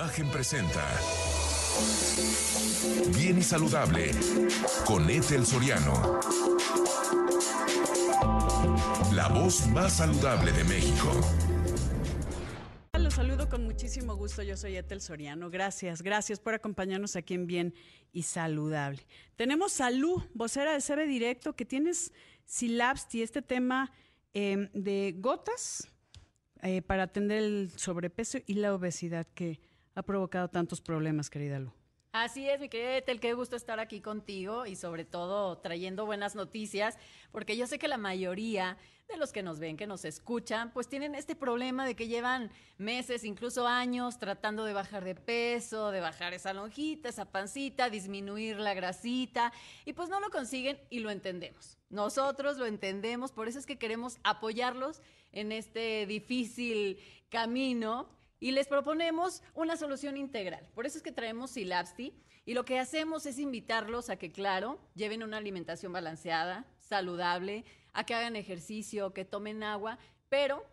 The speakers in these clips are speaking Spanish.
Imagen presenta Bien y Saludable con Ethel Soriano. La voz más saludable de México. Los saludo con muchísimo gusto. Yo soy Ethel Soriano. Gracias, gracias por acompañarnos aquí en Bien y Saludable. Tenemos Salud, vocera de CB Directo, que tienes Silabsti, este tema eh, de gotas eh, para atender el sobrepeso y la obesidad que ha provocado tantos problemas, querida Lu. Así es, mi querida Etel, qué gusto estar aquí contigo y sobre todo trayendo buenas noticias, porque yo sé que la mayoría de los que nos ven, que nos escuchan, pues tienen este problema de que llevan meses, incluso años, tratando de bajar de peso, de bajar esa lonjita, esa pancita, disminuir la grasita, y pues no lo consiguen y lo entendemos. Nosotros lo entendemos, por eso es que queremos apoyarlos en este difícil camino y les proponemos una solución integral. Por eso es que traemos Silabsti y lo que hacemos es invitarlos a que, claro, lleven una alimentación balanceada, saludable, a que hagan ejercicio, que tomen agua, pero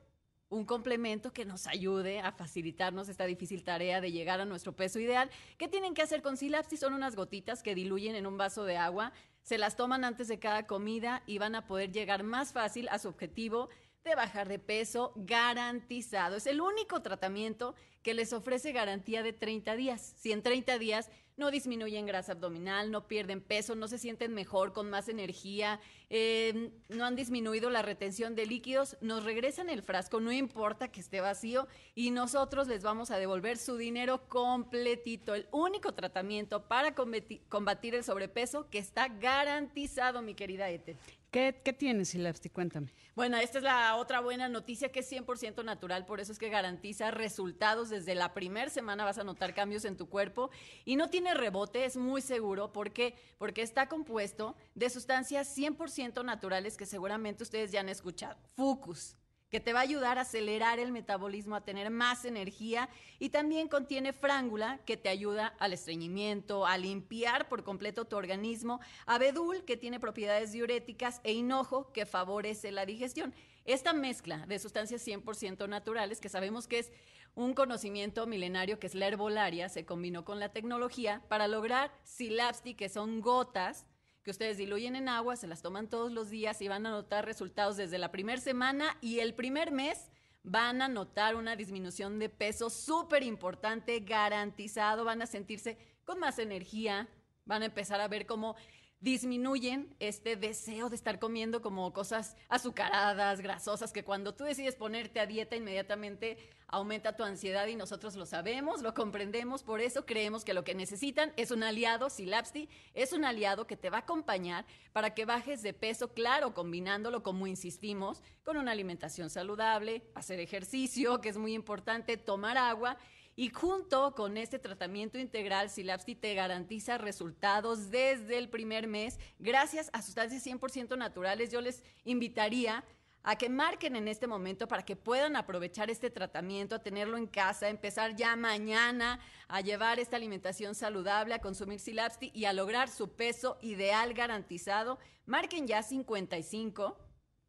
un complemento que nos ayude a facilitarnos esta difícil tarea de llegar a nuestro peso ideal. ¿Qué tienen que hacer con Silabsti? Son unas gotitas que diluyen en un vaso de agua, se las toman antes de cada comida y van a poder llegar más fácil a su objetivo de bajar de peso garantizado. Es el único tratamiento que les ofrece garantía de 30 días. Si en 30 días no disminuyen grasa abdominal, no pierden peso, no se sienten mejor, con más energía, eh, no han disminuido la retención de líquidos, nos regresan el frasco, no importa que esté vacío, y nosotros les vamos a devolver su dinero completito. El único tratamiento para combatir el sobrepeso que está garantizado, mi querida Ete. ¿Qué, tienes, Silapsti? Cuéntame. Bueno, esta es la otra buena noticia que es 100% natural, por eso es que garantiza resultados desde la primera semana, vas a notar cambios en tu cuerpo y no tiene rebote, es muy seguro, ¿por qué? Porque está compuesto de sustancias 100% naturales que seguramente ustedes ya han escuchado. Fucus, que te va a ayudar a acelerar el metabolismo, a tener más energía y también contiene frángula que te ayuda al estreñimiento, a limpiar por completo tu organismo, abedul que tiene propiedades diuréticas e hinojo que favorece la digestión. Esta mezcla de sustancias 100% naturales que sabemos que es un conocimiento milenario que es la herbolaria, se combinó con la tecnología para lograr silapsti que son gotas que ustedes diluyen en agua, se las toman todos los días y van a notar resultados desde la primera semana y el primer mes van a notar una disminución de peso súper importante, garantizado, van a sentirse con más energía, van a empezar a ver cómo disminuyen este deseo de estar comiendo como cosas azucaradas, grasosas, que cuando tú decides ponerte a dieta inmediatamente aumenta tu ansiedad y nosotros lo sabemos, lo comprendemos, por eso creemos que lo que necesitan es un aliado, Silapsti es un aliado que te va a acompañar para que bajes de peso, claro, combinándolo como insistimos, con una alimentación saludable, hacer ejercicio, que es muy importante, tomar agua y junto con este tratamiento integral, Silapsti te garantiza resultados desde el primer mes gracias a sustancias 100% naturales. Yo les invitaría a que marquen en este momento para que puedan aprovechar este tratamiento, a tenerlo en casa, empezar ya mañana a llevar esta alimentación saludable, a consumir Silapsti y a lograr su peso ideal garantizado. Marquen ya 55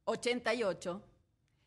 88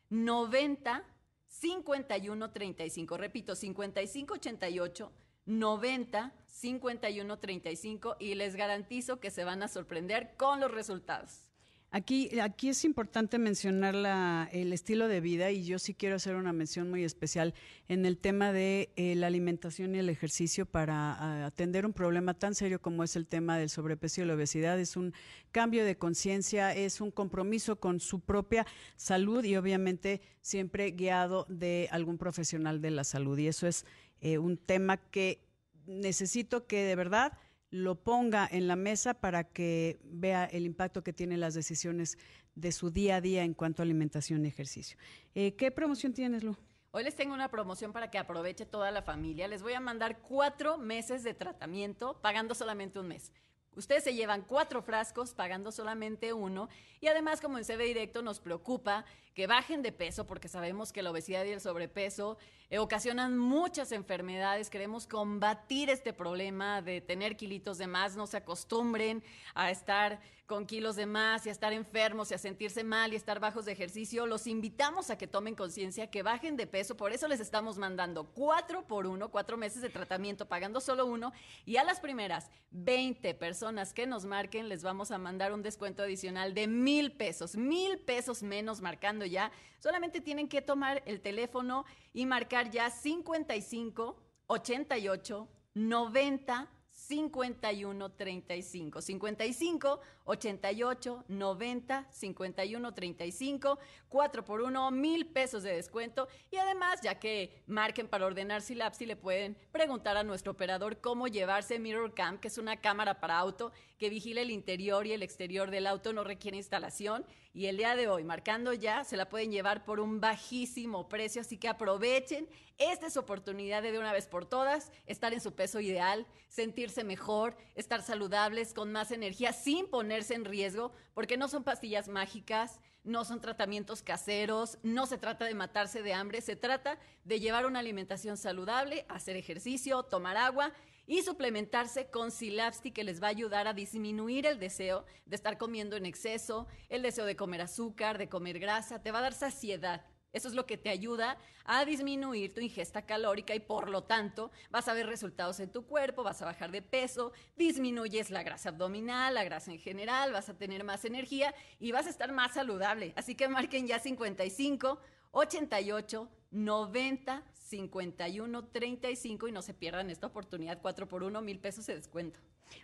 90 5135. Repito, 5588 90 5135 y les garantizo que se van a sorprender con los resultados. Aquí, aquí es importante mencionar la, el estilo de vida y yo sí quiero hacer una mención muy especial en el tema de eh, la alimentación y el ejercicio para atender un problema tan serio como es el tema del sobrepeso y la obesidad. Es un cambio de conciencia, es un compromiso con su propia salud y obviamente siempre guiado de algún profesional de la salud. Y eso es eh, un tema que necesito que de verdad lo ponga en la mesa para que vea el impacto que tienen las decisiones de su día a día en cuanto a alimentación y ejercicio. Eh, ¿Qué promoción tienes, Lu? Hoy les tengo una promoción para que aproveche toda la familia. Les voy a mandar cuatro meses de tratamiento pagando solamente un mes. Ustedes se llevan cuatro frascos pagando solamente uno y además como en CB Directo nos preocupa que bajen de peso, porque sabemos que la obesidad y el sobrepeso eh, ocasionan muchas enfermedades. Queremos combatir este problema de tener kilitos de más, no se acostumbren a estar con kilos de más y a estar enfermos y a sentirse mal y estar bajos de ejercicio, los invitamos a que tomen conciencia, que bajen de peso. Por eso les estamos mandando cuatro por uno, cuatro meses de tratamiento, pagando solo uno. Y a las primeras 20 personas que nos marquen, les vamos a mandar un descuento adicional de mil pesos, mil pesos menos marcando ya. Solamente tienen que tomar el teléfono y marcar ya 55 88 90 51 35 55 88 90 51 35 4 por 1 mil pesos de descuento. Y además ya que marquen para ordenar Silapsi le pueden preguntar a nuestro operador cómo llevarse Mirror Cam que es una cámara para auto que vigila el interior y el exterior del auto no requiere instalación y el día de hoy marcando ya se la pueden llevar por un bajísimo precio así que aprovechen esta es oportunidad de de una vez por todas estar en su peso ideal sentirse mejor estar saludables con más energía sin poner ponerse en riesgo porque no son pastillas mágicas, no son tratamientos caseros, no se trata de matarse de hambre, se trata de llevar una alimentación saludable, hacer ejercicio, tomar agua y suplementarse con Silapsti que les va a ayudar a disminuir el deseo de estar comiendo en exceso, el deseo de comer azúcar, de comer grasa, te va a dar saciedad. Eso es lo que te ayuda a disminuir tu ingesta calórica y por lo tanto vas a ver resultados en tu cuerpo, vas a bajar de peso, disminuyes la grasa abdominal, la grasa en general, vas a tener más energía y vas a estar más saludable. Así que marquen ya 55 88 90 51 35 y no se pierdan esta oportunidad 4 por 1 mil pesos de descuento.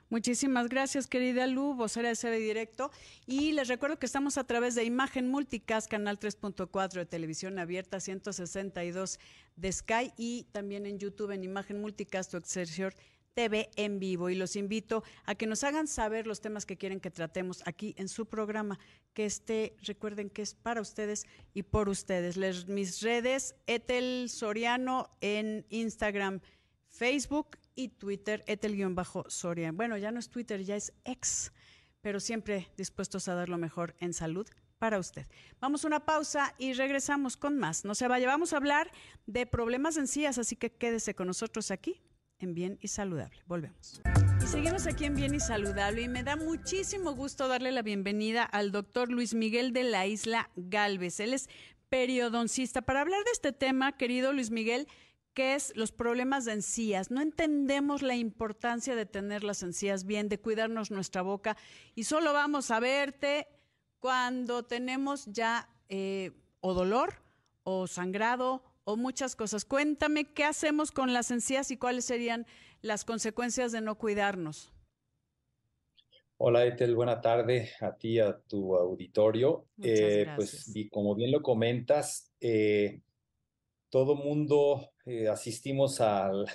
Muchísimas gracias, querida Lu, vocera de CB Directo. Y les recuerdo que estamos a través de Imagen Multicast, canal 3.4 de televisión abierta, 162 de Sky y también en YouTube en Imagen Multicast o Excelsior TV en vivo. Y los invito a que nos hagan saber los temas que quieren que tratemos aquí en su programa, que esté, recuerden que es para ustedes y por ustedes. Mis redes, Etel Soriano en Instagram, Facebook y Twitter, etel-soria. Bueno, ya no es Twitter, ya es ex, pero siempre dispuestos a dar lo mejor en salud para usted. Vamos a una pausa y regresamos con más. No se vaya, vamos a hablar de problemas encías, así que quédese con nosotros aquí en Bien y Saludable. Volvemos. Y seguimos aquí en Bien y Saludable y me da muchísimo gusto darle la bienvenida al doctor Luis Miguel de la Isla Galvez. Él es periodoncista. Para hablar de este tema, querido Luis Miguel, ¿Qué es los problemas de encías. No entendemos la importancia de tener las encías bien, de cuidarnos nuestra boca y solo vamos a verte cuando tenemos ya eh, o dolor o sangrado o muchas cosas. Cuéntame qué hacemos con las encías y cuáles serían las consecuencias de no cuidarnos. Hola Etel, buena tarde a ti, a tu auditorio. Eh, pues y como bien lo comentas, eh, todo mundo eh, asistimos al,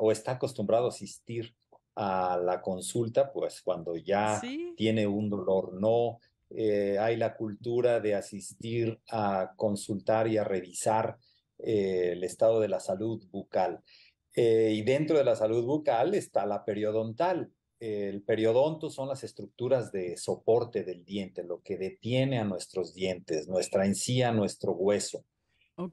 o está acostumbrado a asistir a la consulta, pues cuando ya tiene un dolor, no eh, hay la cultura de asistir a consultar y a revisar eh, el estado de la salud bucal. y dentro de la salud bucal está la periodontal. El periodonto son las estructuras de soporte del diente, lo que detiene a nuestros dientes, nuestra encía, nuestro hueso.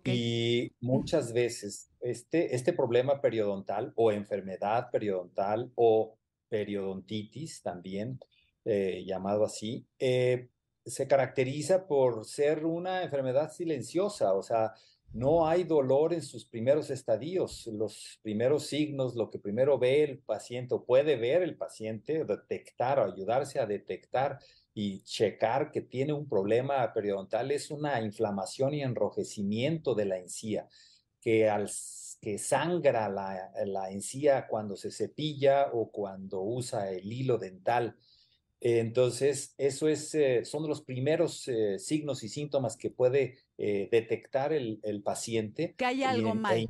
Y muchas veces este, este problema periodontal o enfermedad periodontal o periodontitis también, eh, llamado así, eh, se caracteriza por ser una enfermedad silenciosa, o sea, no hay dolor en sus primeros estadios, los primeros signos, lo que primero ve el paciente o puede ver el paciente, detectar o ayudarse a detectar y checar que tiene un problema periodontal es una inflamación y enrojecimiento de la encía, que, al, que sangra la, la encía cuando se cepilla o cuando usa el hilo dental. Entonces, eso es, eh, son los primeros eh, signos y síntomas que puede eh, detectar el, el, paciente. Que hay algo mal.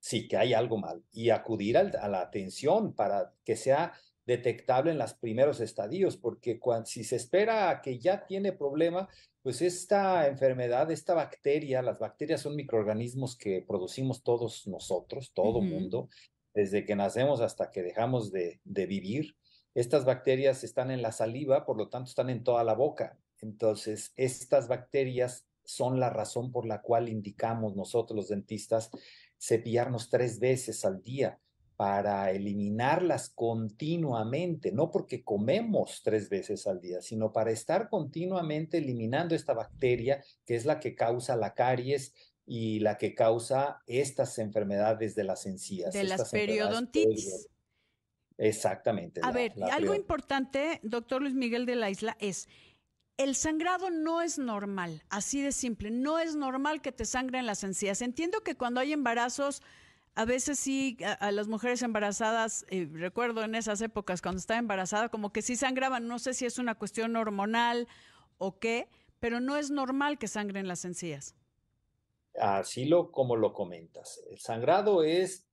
sí, que hay algo mal. Y acudir a la atención para que sea detectable en los primeros estadios, porque cuando, si se espera que ya tiene problema, pues esta enfermedad, esta bacteria, las bacterias son microorganismos que producimos todos nosotros, todo mundo, desde que nacemos hasta que dejamos de, de, vivir. Estas bacterias están en la saliva, por lo tanto están en toda la boca. Entonces, estas bacterias son la razón por la cual indicamos nosotros los dentistas cepillarnos tres veces al día para eliminarlas continuamente, no porque comemos tres veces al día, sino para estar continuamente eliminando esta bacteria que es la que causa la caries y la que causa estas enfermedades de las encías. De las periodontitis. Exactamente. A ver, algo importante, doctor Luis Miguel de la Isla, es el sangrado no es normal, así de simple. No es normal que te sangren las encías. Entiendo que cuando hay embarazos a veces sí, a, las mujeres embarazadas, eh, recuerdo en esas épocas cuando estaba embarazada, como que sí sangraban, no sé si es una cuestión hormonal o qué, pero no es normal que sangren las encías. Así lo como lo comentas. El sangrado es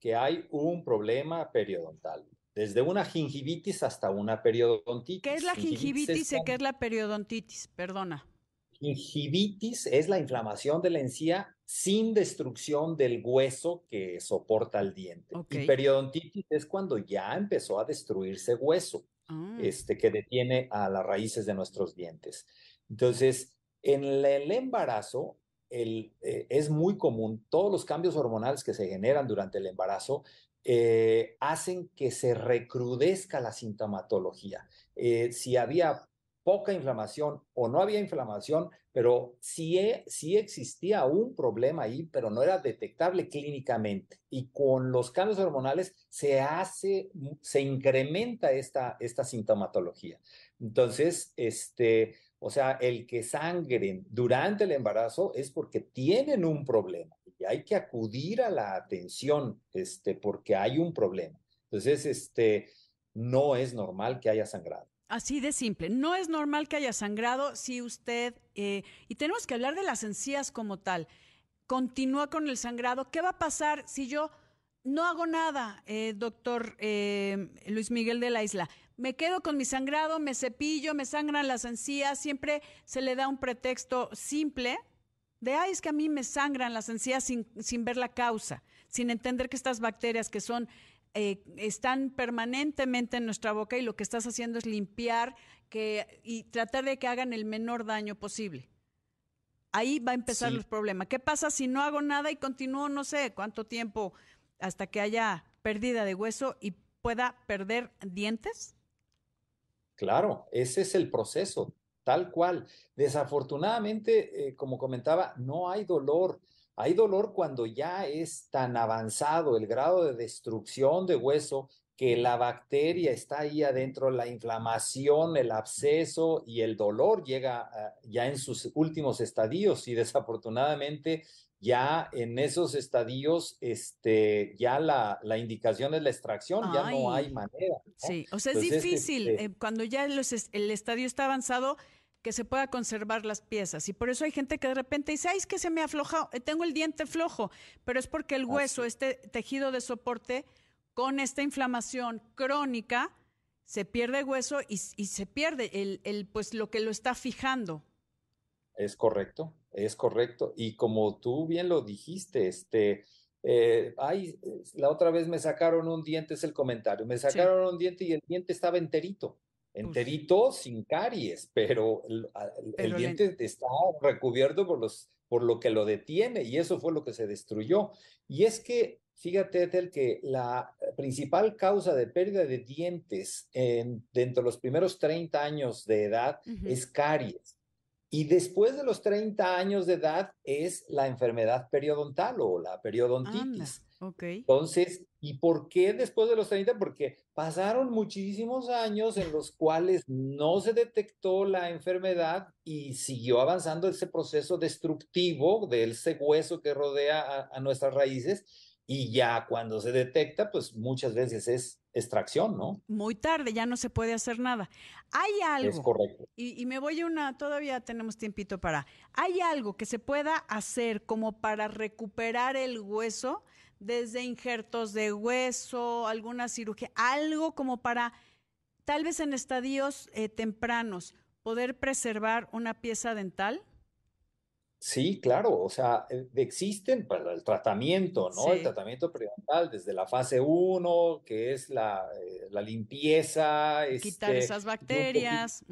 que hay un problema periodontal, desde una gingivitis hasta una periodontitis. ¿Qué es la gingivitis, y qué es la periodontitis? Perdona. Gingivitis es la inflamación de la encía sin destrucción del hueso que soporta el diente. Y periodontitis es cuando ya empezó a destruirse hueso, ah. este, que detiene a las raíces de nuestros dientes. Entonces, en el embarazo, eh, es muy común, todos los cambios hormonales que se generan durante el embarazo eh, hacen que se recrudezca la sintomatología. Eh, si había poca inflamación o no había inflamación, pero sí, e, sí existía un problema ahí, pero no era detectable clínicamente. Y con los cambios hormonales se hace, se incrementa esta, esta sintomatología. Entonces, este, o sea, el que sangren durante el embarazo es porque tienen un problema y hay que acudir a la atención, este, porque hay un problema. Entonces, este, no es normal que haya sangrado. Así de simple. No es normal que haya sangrado si usted, eh, y tenemos que hablar de las encías como tal, continúa con el sangrado. ¿Qué va a pasar si yo no hago nada, eh, doctor eh, Luis Miguel de la Isla? Me quedo con mi sangrado, me cepillo, me sangran las encías, siempre se le da un pretexto simple de, ay, es que a mí me sangran las encías sin, sin ver la causa, sin entender que estas bacterias que son eh, están permanentemente en nuestra boca y lo que estás haciendo es limpiar que, y tratar de que hagan el menor daño posible. Ahí va a empezar el problema. ¿Qué pasa si no hago nada y continúo no sé cuánto tiempo hasta que haya pérdida de hueso y pueda perder dientes? Claro, ese es el proceso, tal cual. Desafortunadamente, eh, como comentaba, no hay dolor. Hay dolor cuando ya es tan avanzado el grado de destrucción de hueso que la bacteria está ahí adentro, la inflamación, el absceso y el dolor llega ah, ya en sus últimos estadios y desafortunadamente ya en esos estadios, este, ya la, la indicación es la extracción, ya no hay manera. Sí, o sea, es difícil este eh, cuando ya el estadio está avanzado que se pueda conservar las piezas. Y por eso hay gente que de repente dice, ay, es que se me afloja, eh, tengo el diente flojo, pero es porque el hueso, este tejido de soporte, con esta inflamación crónica, se pierde hueso y, se pierde el, el, pues lo que lo está fijando. Es correcto, es correcto. Y como tú bien lo dijiste, este, eh, ay, la otra vez me sacaron un diente, es el comentario, me sacaron un diente y el diente estaba enterito enterito sin caries, pero el, diente está recubierto por, los, por lo que lo detiene y eso fue lo que se destruyó. Y es que, fíjate, Ethel, que la principal causa de pérdida de dientes en, dentro de los primeros 30 años de edad es caries. Y después de los 30 años de edad es la enfermedad periodontal o la periodontitis. Entonces, ¿y por qué después de los 30? Porque pasaron muchísimos años en los cuales no se detectó la enfermedad y siguió avanzando ese proceso destructivo del ese hueso que rodea a, nuestras raíces y ya cuando se detecta, pues muchas veces es extracción, ¿no? Muy tarde, ya no se puede hacer nada. Hay algo. Es correcto. Y, y, me voy a una, todavía tenemos tiempito para. ¿Hay algo que se pueda hacer como para recuperar el hueso? desde injertos de hueso, alguna cirugía, algo como para, tal vez en estadios eh, tempranos, poder preservar una pieza dental? Sí, claro, o sea, eh, existen para el tratamiento, ¿no? El tratamiento periodontal desde la fase 1, que es la, eh, la limpieza. Quitar este, esas bacterias.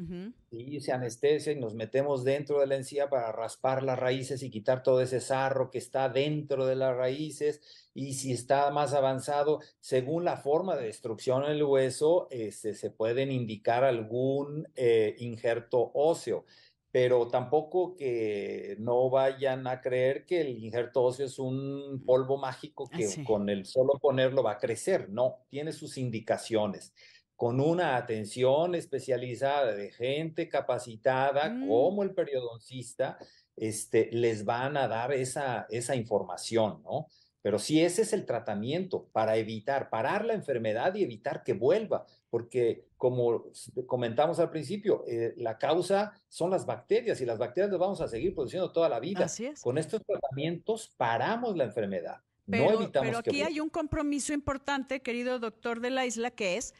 Sí, se anestesia y nos metemos dentro de la encía para raspar las raíces y quitar todo ese sarro que está dentro de las raíces. Y si está más avanzado, según la forma de destrucción en el hueso, este, se pueden indicar algún eh, injerto óseo pero tampoco que no vayan a creer que el injerto óseo es un polvo mágico que con el solo ponerlo va a crecer. No, tiene sus indicaciones. Con una atención especializada de gente capacitada, mm. como el periodoncista, este, les van a dar esa, esa información, ¿no? Pero sí, ese es el tratamiento para evitar, parar la enfermedad y evitar que vuelva, porque como comentamos al principio, eh, la causa son las bacterias y las bacterias las vamos a seguir produciendo toda la vida. Así es. Con estos tratamientos paramos la enfermedad. Pero, no evitamos pero aquí hay un compromiso importante, querido doctor de la isla, que es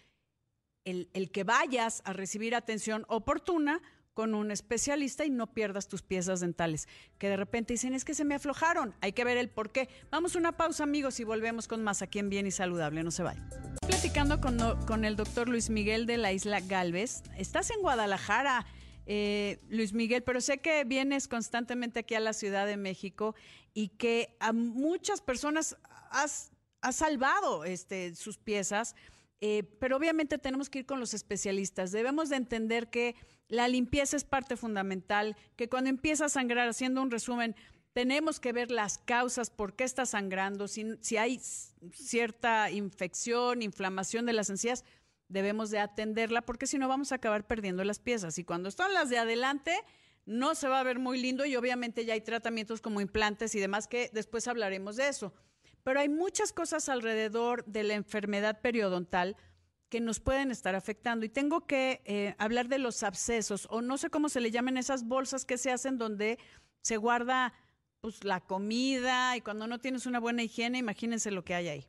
el, el que vayas a recibir atención oportuna con un especialista y no pierdas tus piezas dentales. Que de repente dicen, es que se me aflojaron. Hay que ver el por qué. Vamos a una pausa, amigos, y volvemos con más aquí en Bien y Saludable. No se vayan. Platicando con, el doctor Luis Miguel de la isla Galvez. Estás en Guadalajara. Eh, Luis Miguel, pero sé que vienes constantemente aquí a la Ciudad de México y que a muchas personas has, has salvado este, sus piezas, eh, pero obviamente tenemos que ir con los especialistas. Debemos de entender que la limpieza es parte fundamental, que cuando empieza a sangrar, haciendo un resumen, tenemos que ver las causas, por qué está sangrando, si, si hay cierta infección, inflamación de las encías, debemos de atenderla porque si no vamos a acabar perdiendo las piezas. Y cuando están las de adelante, no se va a ver muy lindo y obviamente ya hay tratamientos como implantes y demás que después hablaremos de eso. Pero hay muchas cosas alrededor de la enfermedad periodontal que nos pueden estar afectando. Y tengo que eh, hablar de los abscesos, o no sé cómo se le llaman esas bolsas que se hacen donde se guarda pues, la comida y cuando no tienes una buena higiene, imagínense lo que hay ahí.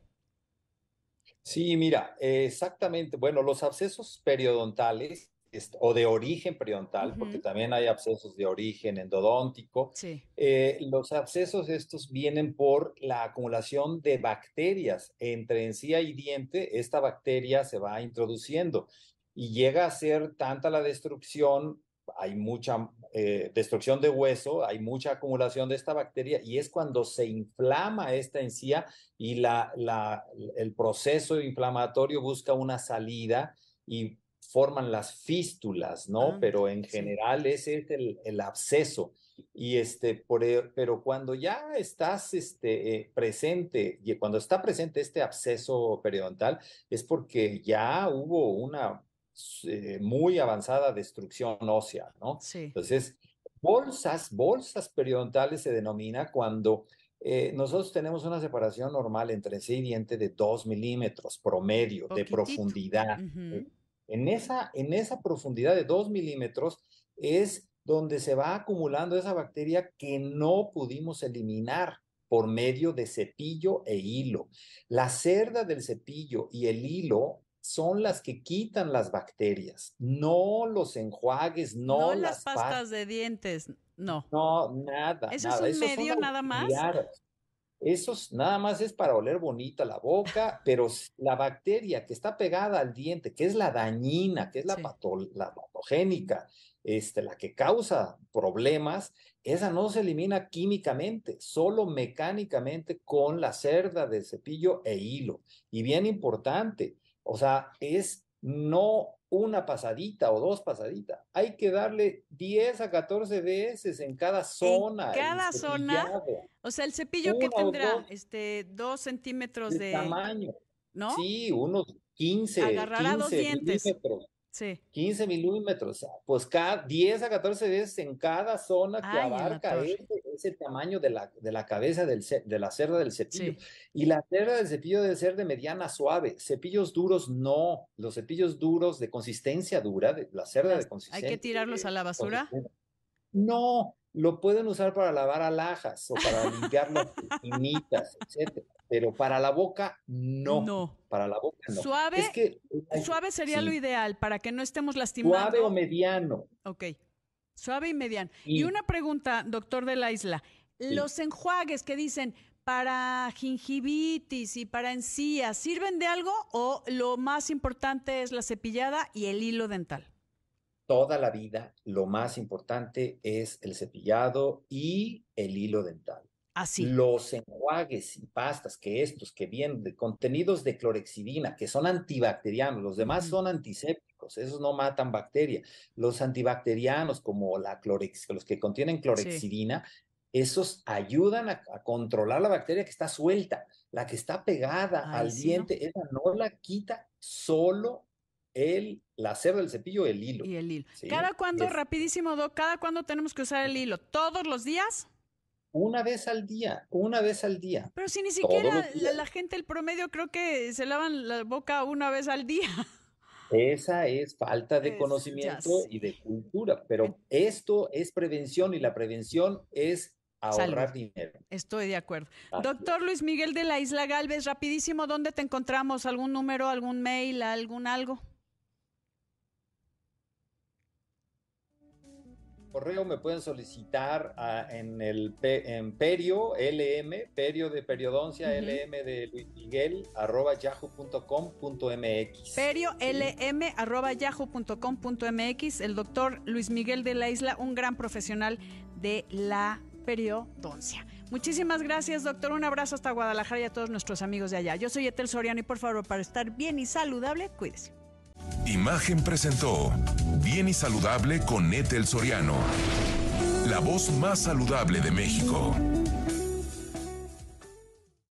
Sí, mira, exactamente. Bueno, los abscesos periodontales o de origen periodontal, porque también hay abscesos de origen endodóntico. Eh, los abscesos estos vienen por la acumulación de bacterias entre encía y diente. Esta bacteria se va introduciendo y llega a ser tanta la destrucción, hay mucha eh, destrucción de hueso, hay mucha acumulación de esta bacteria y es cuando se inflama esta encía y la, la, el proceso inflamatorio busca una salida y forman las fístulas, ¿no? Ah, pero en general ese es el, el absceso. Y este, por, e, pero cuando ya estás este, eh, presente, y cuando está presente este absceso periodontal, es porque ya hubo una eh, muy avanzada destrucción ósea, ¿no? Sí. Entonces, bolsas, bolsas periodontales se denomina cuando eh, nosotros tenemos una separación normal entre sí y diente de 2 milímetros promedio de profundidad. En esa, en esa profundidad de 2 milímetros es donde se va acumulando esa bacteria que no pudimos eliminar por medio de cepillo e hilo. La cerda del cepillo y el hilo son las que quitan las bacterias, no los enjuagues, no, las, pastas de dientes, no. No, nada. ¿Eso es un medio nada más? Eso nada más es para oler bonita la boca, pero la bacteria que está pegada al diente, que es la dañina, que es la, patogénica, este, la que causa problemas, esa no se elimina químicamente, solo mecánicamente con la cerda de cepillo e hilo. Y bien importante, o sea, es no una pasadita o dos pasaditas. Hay que darle 10 a 14 veces en cada zona. ¿En cada zona? O sea, el cepillo que tendrá, dos, este, dos centímetros de, tamaño. ¿No? Sí, unos 15, Agarrará 15 dos dientes. milímetros. Sí. 15 milímetros, pues cada 10 a 14 veces en cada zona que abarca ese, tamaño de la, de la cabeza del, de la cerda del cepillo. Y la cerda del cepillo debe ser de mediana suave. Cepillos duros no. Los cepillos duros de consistencia dura, de la cerda de consistencia. ¿Hay que tirarlos a la basura? No, lo pueden usar para lavar alhajas o para limpiar las pinitas, etcétera pero para la boca no. No. Para la boca no. Suave, es que, suave sería lo ideal para que no estemos lastimando. Suave o mediano. Ok. Suave y mediano. Y, una pregunta, doctor de la isla. Los enjuagues que dicen para gingivitis y para encías, ¿sirven de algo o lo más importante es la cepillada y el hilo dental? Toda la vida lo más importante es el cepillado y el hilo dental. Así. Los enjuagues y pastas que estos que vienen de contenidos de clorexidina, que son antibacterianos, los demás son antisépticos, esos no matan bacteria. Los antibacterianos como la clorex, los que contienen clorexidina, esos ayudan a, controlar la bacteria que está suelta, la que está pegada al diente, esa no la quita solo el láser del cepillo, el hilo. Y el hilo. ¿Cada cuándo, rapidísimo, Doc, cada cuándo tenemos que usar el hilo? ¿Todos los días? Una vez al día, una vez al día. Pero si ni siquiera la, gente, el promedio, creo que se lavan la boca una vez al día. Esa es falta de conocimiento y de cultura, pero esto es prevención y la prevención es ahorrar dinero. Estoy de acuerdo. Doctor Luis Miguel de la Isla Galvez, rapidísimo, ¿dónde te encontramos? ¿Algún número, algún mail, algún algo? Correo me pueden solicitar en el en perio LM, perio de periodoncia LM de Luis Miguel arroba yahoo.com.mx. Perio LM arroba yahoo.com.mx. El doctor Luis Miguel de la Isla, un gran profesional de la periodoncia. Muchísimas gracias, doctor. Un abrazo hasta Guadalajara y a todos nuestros amigos de allá. Yo soy Etel Soriano y por favor, para estar bien y saludable, cuídese. Imagen presentó Bien y Saludable con Etel Soriano, la voz más saludable de México.